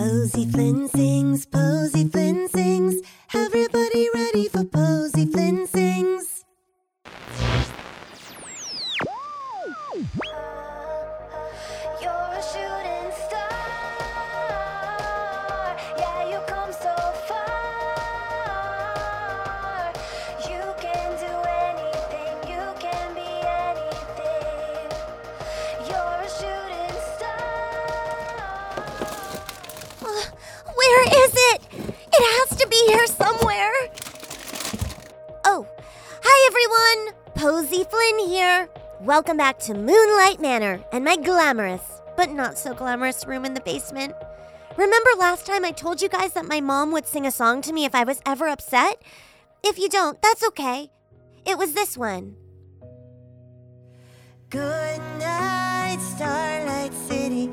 Posy Flynn sings, Posy Flynn everyone. Posy Flynn here. Welcome back to Moonlight Manor and my glamorous, but not so glamorous room in the basement. Remember last time I told you guys that my mom would sing a song to me if I was ever upset? If you don't, that's okay. It was this one. Good night, Starlight City.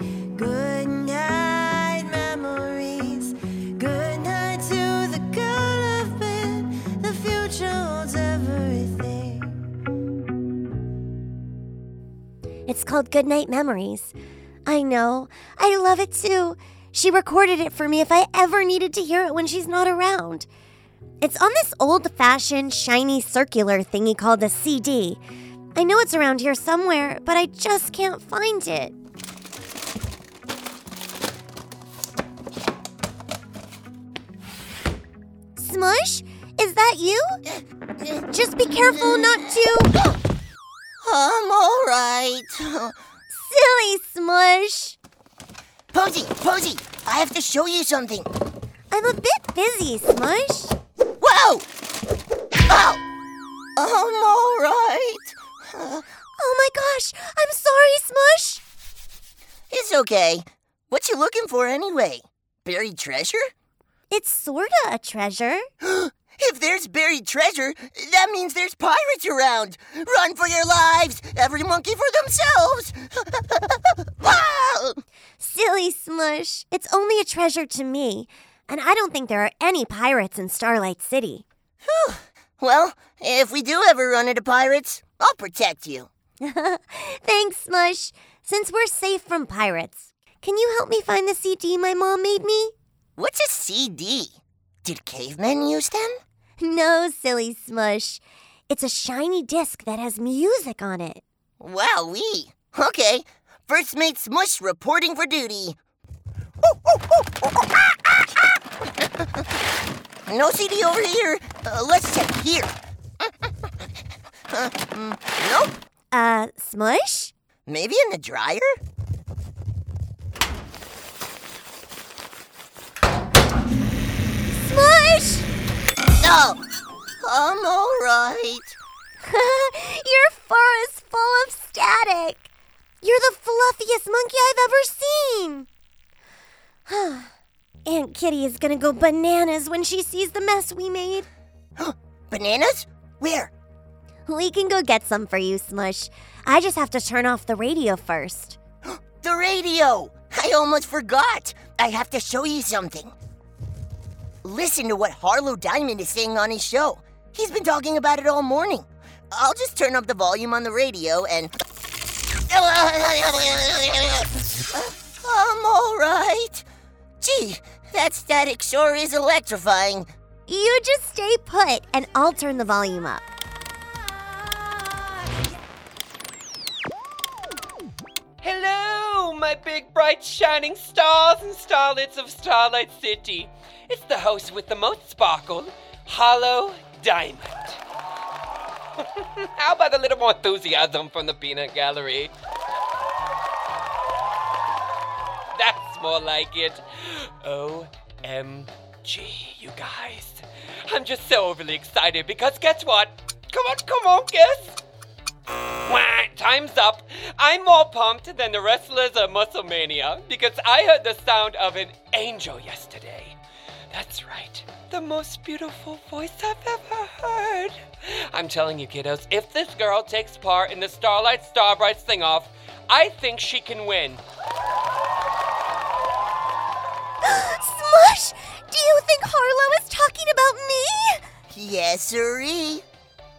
It's called Goodnight Memories. I know. I love it too. She recorded it for me if I ever needed to hear it when she's not around. It's on this old fashioned, shiny circular thingy called a CD. I know it's around here somewhere, but I just can't find it. Smush? Is that you? Just be careful not to. I'm all right. Silly Smush! Posy, Posy, I have to show you something. I'm a bit busy, Smush. Whoa! Ow! I'm all right. Oh my gosh, I'm sorry, Smush. It's okay. What you looking for anyway? Buried treasure? It's sorta a treasure. If there's buried treasure, that means there's pirates around. Run for your lives! Every monkey for themselves! Wow! Ah! Silly Smush. It's only a treasure to me. And I don't think there are any pirates in Starlight City. well, if we do ever run into pirates, I'll protect you. Thanks, Smush. Since we're safe from pirates, can you help me find the CD my mom made me? What's a CD? Did cavemen use them? No, silly Smush. It's a shiny disc that has music on it. Wow, we. Okay. First Mate Smush reporting for duty. no CD over here. Uh, let's check here. Uh, nope. Uh, Smush? Maybe in the dryer? Smush! No. I'm all right. Your fur is full of static. You're the fluffiest monkey I've ever seen. Aunt Kitty is gonna go bananas when she sees the mess we made. Bananas? Where? We can go get some for you, Smush. I just have to turn off the radio first. The radio! I almost forgot. I have to show you something. Listen to what Harlow Diamond is saying on his show. He's been talking about it all morning. I'll just turn up the volume on the radio and. I'm all right. Gee, that static sure is electrifying. You just stay put and I'll turn the volume up. Hello, my big, bright, shining stars and starlets of Starlight City. It's the host with the most sparkle, Harlow Diamond. How about a little more enthusiasm from the peanut gallery? That's more like it. OMG, you guys. I'm just so overly excited because guess what? Come on, come on, guess. Wah, time's up. I'm more pumped than the wrestlers of Musclemania because I heard the sound of an angel yesterday. That's right, the most beautiful voice I've ever heard. I'm telling you, kiddos, if this girl takes part in the Starlight Starbright Sing Off, I think she can win. Smush! Do you think Harlow is talking about me? Yes, sirree.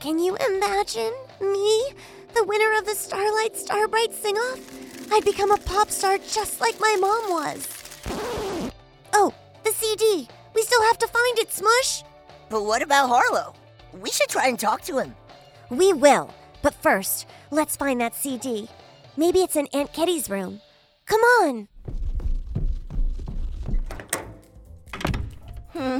Can you imagine me, the winner of the Starlight Starbright Sing Off? I'd become a pop star just like my mom was. Oh, the CD. We still have to find it, Smush. But what about Harlow? We should try and talk to him. We will. But first, let's find that CD. Maybe it's in Aunt Kitty's room. Come on. Hmm.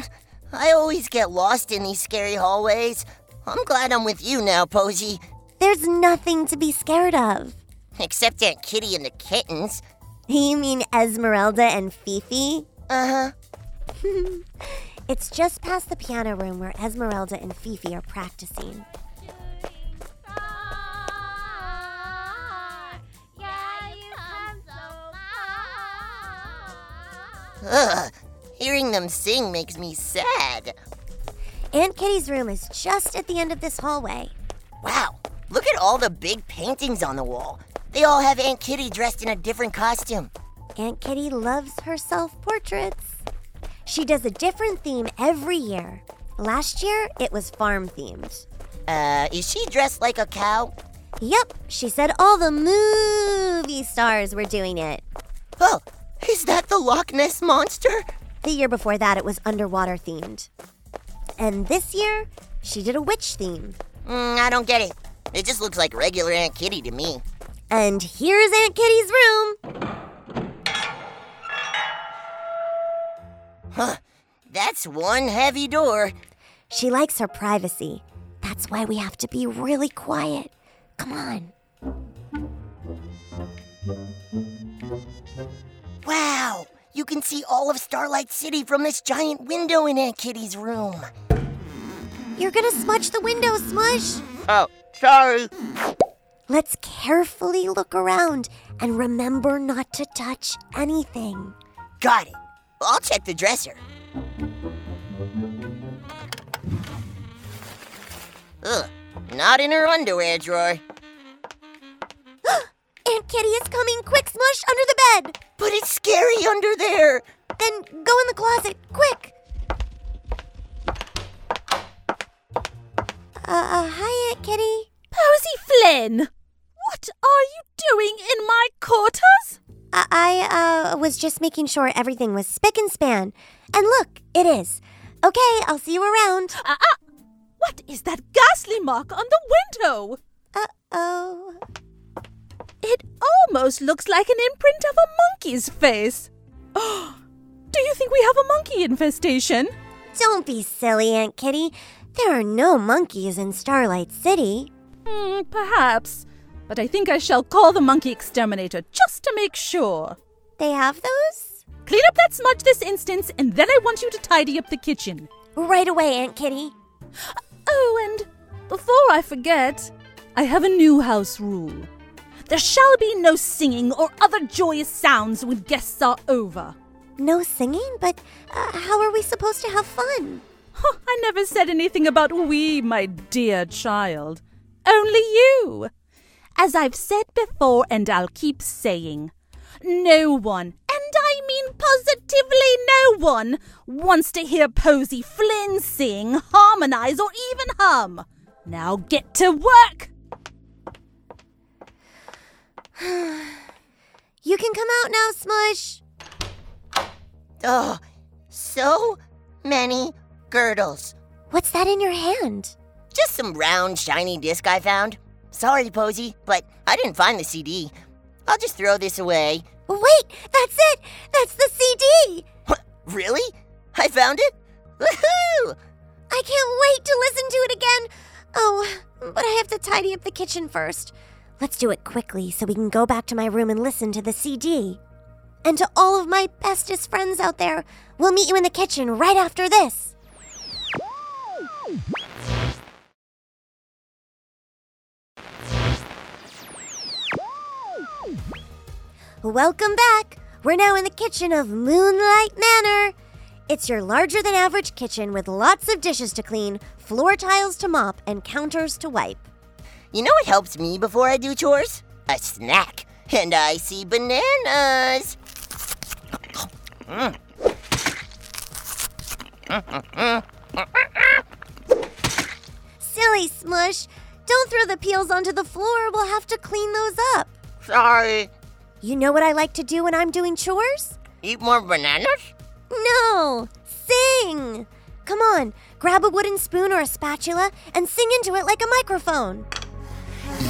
I always get lost in these scary hallways. I'm glad I'm with you now, Posy. There's nothing to be scared of. Except Aunt Kitty and the kittens. You mean Esmeralda and Fifi? Uh huh. It's just past the piano room where Esmeralda and Fifi are practicing. Ugh. Hearing them sing makes me sad. Aunt Kitty's room is just at the end of this hallway. Wow, look at all the big paintings on the wall. They all have Aunt Kitty dressed in a different costume. Aunt Kitty loves her self portraits. She does a different theme every year. Last year, it was farm themed. Uh, is she dressed like a cow? Yep, she said all the movie stars were doing it. Oh, is that the Loch Ness Monster? The year before that, it was underwater themed. And this year, she did a witch theme. Mm, I don't get it. It just looks like regular Aunt Kitty to me. And here's Aunt Kitty's room. Huh. That's one heavy door. She likes her privacy. That's why we have to be really quiet. Come on. Wow, you can see all of Starlight City from this giant window in Aunt Kitty's room. You're gonna smudge the window, Smush. Oh, sorry. Let's carefully look around and remember not to touch anything. Got it. I'll check the dresser. Ugh, not in her underwear drawer. Aunt Kitty is coming! Quick, Smush, under the bed! But it's scary under there. Then go in the closet, quick! Uh, uh hi, Aunt Kitty. Posy Flynn! What are you doing in my quarters? I, I uh, was just making sure everything was spick and span. And look, it is. Okay, I'll see you around. Uh uh! What is that ghastly mark on the window? Uh oh. It almost looks like an imprint of a monkey's face. Do you think we have a monkey infestation? Don't be silly, Aunt Kitty. There are no monkeys in Starlight City. Hmm, perhaps. But I think I shall call the monkey exterminator just to make sure. They have those? Clean up that smudge this instance, and then I want you to tidy up the kitchen. Right away, Aunt Kitty. Oh, and before I forget, I have a new house rule. There shall be no singing or other joyous sounds when guests are over. No singing? But uh, how are we supposed to have fun? Huh, I never said anything about we, my dear child. Only you. As I've said before, and I'll keep saying, no one, and I mean positively no one, wants to hear Posy Flynn sing, harmonize, or even hum. Now get to work. You can come out now, Smush. Oh, so many girdles. What's that in your hand? Just some round, shiny disc I found. Sorry, Posy, but I didn't find the CD. I'll just throw this away. Wait, that's it! That's the CD! What, really? I found it? Woohoo! I can't wait to listen to it again. Oh, but I have to tidy up the kitchen first. Let's do it quickly so we can go back to my room and listen to the CD. And to all of my bestest friends out there, we'll meet you in the kitchen right after this. Welcome back. We're now in the kitchen of Moonlight Manor. It's your larger than average kitchen with lots of dishes to clean, floor tiles to mop, and counters to wipe. You know what helps me before I do chores? A snack. And I see bananas. Silly Smush! Don't throw the peels onto the floor. We'll have to clean those up. Sorry. You know what I like to do when I'm doing chores? Eat more bananas? No! sing. Come on, grab a wooden spoon or a spatula and sing into it like a microphone.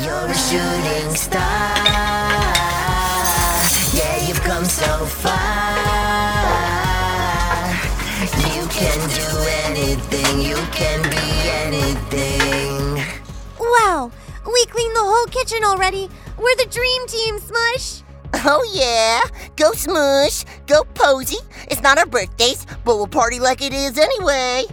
You're a shooting star. Yeah, you've come so far. You can do anything, you can be anything. Wow, we cleaned the whole kitchen already. We're the dream team, Smush. Oh, yeah. Go Smush. Go Posy. It's not our birthdays, but we'll party like it is anyway.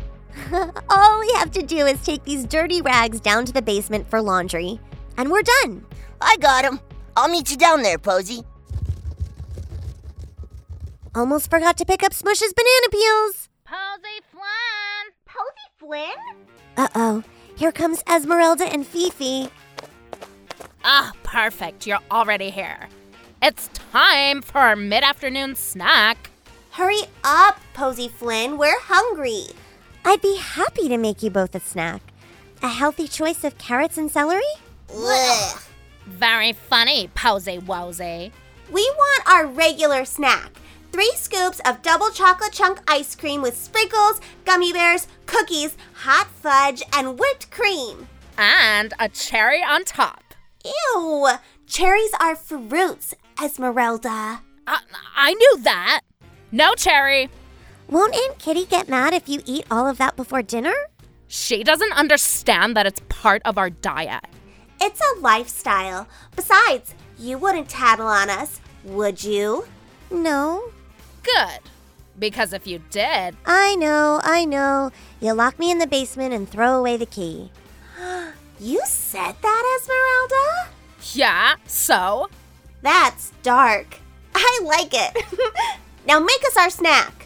All we have to do is take these dirty rags down to the basement for laundry, and we're done. I got him. I'll meet you down there, Posy. Almost forgot to pick up Smush's banana peels. Posy Flynn! Posy Flynn? Uh oh, here comes Esmeralda and Fifi. Ah, perfect. You're already here. It's time for our mid afternoon snack. Hurry up, Posy Flynn. We're hungry. I'd be happy to make you both a snack. A healthy choice of carrots and celery? Ugh. Very funny, Posy Wozy. We want our regular snack. Three scoops of double chocolate chunk ice cream with sprinkles, gummy bears, cookies, hot fudge, and whipped cream. And a cherry on top. Ew! Cherries are fruits, Esmeralda. Uh, I knew that. No cherry. Won't Aunt Kitty get mad if you eat all of that before dinner? She doesn't understand that it's part of our diet. It's a lifestyle. Besides, you wouldn't tattle on us, would you? No. Good. Because if you did, I know, I know. You'll lock me in the basement and throw away the key. you said that, Esmeralda? yeah, so? That's dark. I like it. now make us our snack.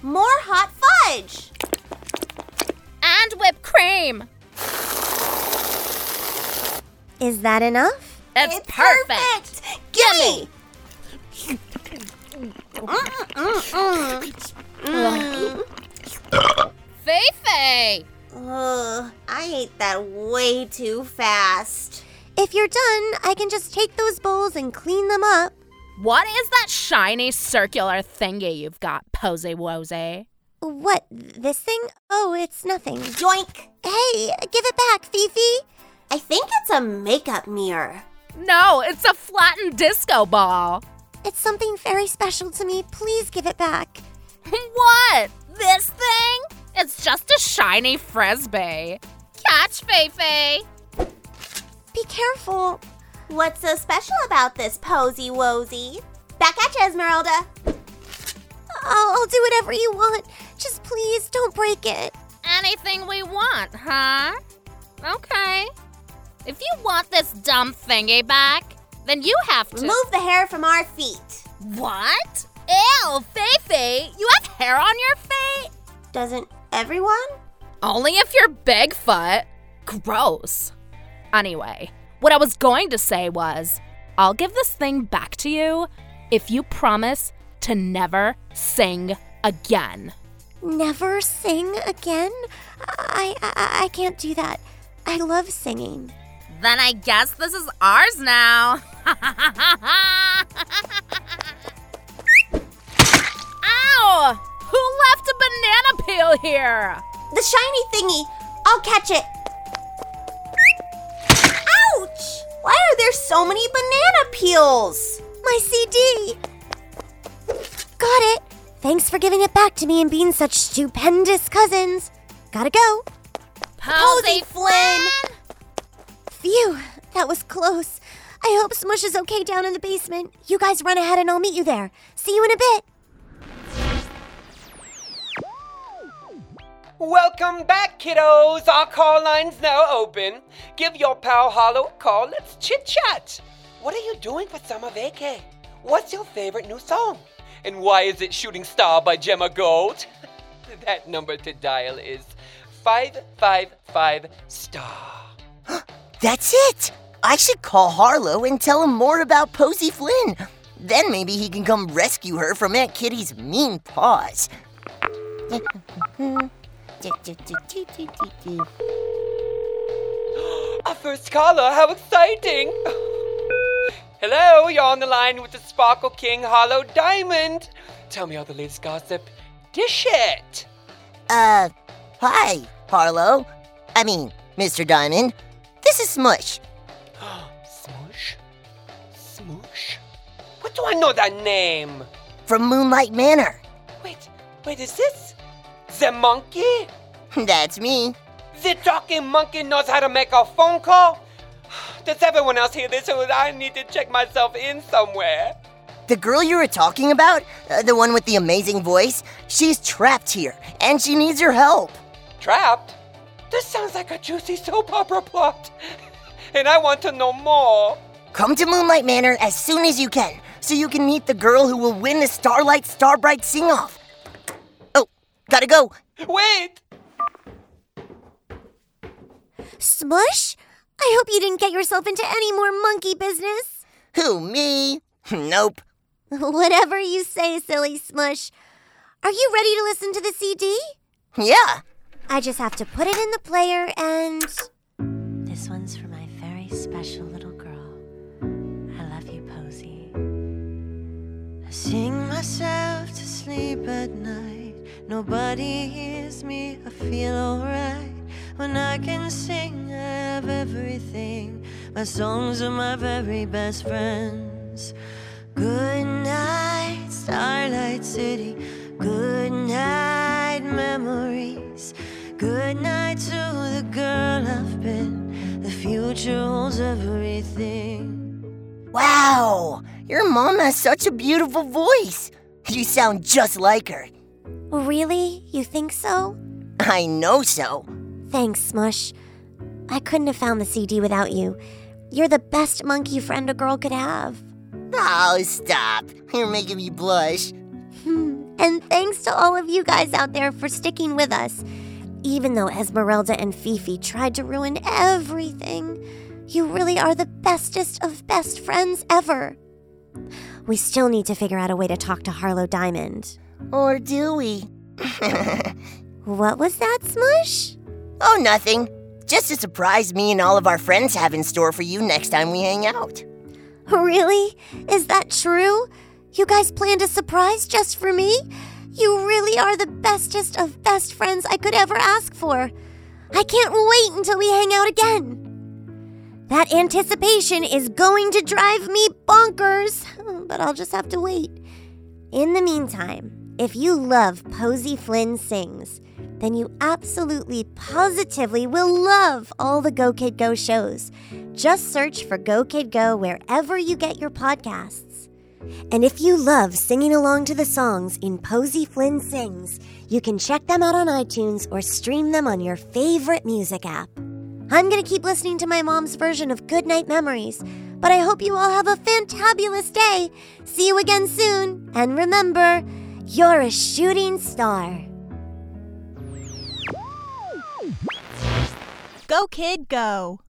More hot fudge. And whipped cream. Is that enough? It's, perfect. Gimme! Mm, mm, mm, Fifi! Ugh, I ate that way too fast. If you're done, I can just take those bowls and clean them up. What is that shiny circular thingy you've got, Posy Wozy? What, this thing? Oh, it's nothing. Joink! Hey, give it back, Fifi. I think it's a makeup mirror. No, it's a flattened disco ball. It's something very special to me. Please give it back. what? This thing? It's just a shiny frisbee. Catch, Fifi. Be careful. What's so special about this posy wozy? Back at you, Esmeralda. I'll, I'll do whatever you want. Just please don't break it. Anything we want, huh? Okay. If you want this dumb thingy back, then you have to. Remove the hair from our feet. What? Ew, Fifi, you have hair on your feet? Doesn't everyone? Only if you're Bigfoot. Gross. Anyway, what I was going to say was I'll give this thing back to you if you promise to never sing again. Never sing again? I, I I can't do that. I love singing. Then I guess this is ours now. Ow! Who here? The shiny thingy. I'll catch it. Ouch! Why are there so many banana peels? My CD. Got it. Thanks for giving it back to me and being such stupendous cousins. Gotta go. Posy Flynn! Phew, that was close. I hope Smush is okay down in the basement. You guys run ahead and I'll meet you there. See you in a bit. Welcome back, kiddos. Our call line's now open. Give your pal Harlow a call. Let's chit chat. What are you doing for summer vacay? What's your favorite new song? And why is it Shooting Star by Gemma Gold? that number to dial is 555 star. That's it. I should call Harlow and tell him more about Posy Flynn. Then maybe he can come rescue her from Aunt Kitty's mean paws. Our first caller, how exciting! Hello, you're on the line with the Sparkle King Harlow Diamond. Tell me all the latest gossip. Dish it. Uh, hi, Harlow. I mean, Mr. Diamond. This is Smush. Smush? Smoosh? What do I know that name? from Moonlight Manor. Wait, wait, is this the monkey? That's me. The talking monkey knows how to make a phone call? Does everyone else hear this or I need to check myself in somewhere? The girl you were talking about, uh, the one with the amazing voice, she's trapped here and she needs your help. Trapped? This sounds like a juicy soap opera plot. and I want to know more. Come to Moonlight Manor as soon as you can so you can meet the girl who will win the Starlight Starbright Sing Off. Gotta go. Wait! Smush? I hope you didn't get yourself into any more monkey business. Who, me? nope. Whatever you say, silly Smush. Are you ready to listen to the CD? Yeah. I just have to put it in the player and. This one's for my very special little girl. I love you, Posy. I sing myself to sleep at night. Nobody hears me, I feel alright. When I can sing, I have everything. My songs are my very best friends. Good night, Starlight City. Good night, memories. Good night to the girl I've been. The future holds everything. Wow, your mom has such a beautiful voice. You sound just like her. Really? You think so? I know so. Thanks, Smush. I couldn't have found the CD without you. You're the best monkey friend a girl could have. Oh, stop. You're making me blush. And thanks to all of you guys out there for sticking with us. Even though Esmeralda and Fifi tried to ruin everything, you really are the bestest of best friends ever. We still need to figure out a way to talk to Harlow Diamond. Or do we? What was that, Smush? oh, nothing. Just a surprise me and all of our friends have in store for you next time we hang out. Really? Is that true? You guys planned a surprise just for me? You really are the bestest of best friends I could ever ask for. I can't wait until we hang out again. That anticipation is going to drive me bonkers, but I'll just have to wait. In the meantime, if you love Posy Flynn Sings, then you absolutely positively will love all the Go Kid Go shows. Just search for Go Kid Go wherever you get your podcasts. And if you love singing along to the songs in Posy Flynn Sings, you can check them out on iTunes or stream them on your favorite music app. I'm going to keep listening to my mom's version of Goodnight Memories, but I hope you all have a fantabulous day. See you again soon, and remember, you're a shooting star. Go, kid, go.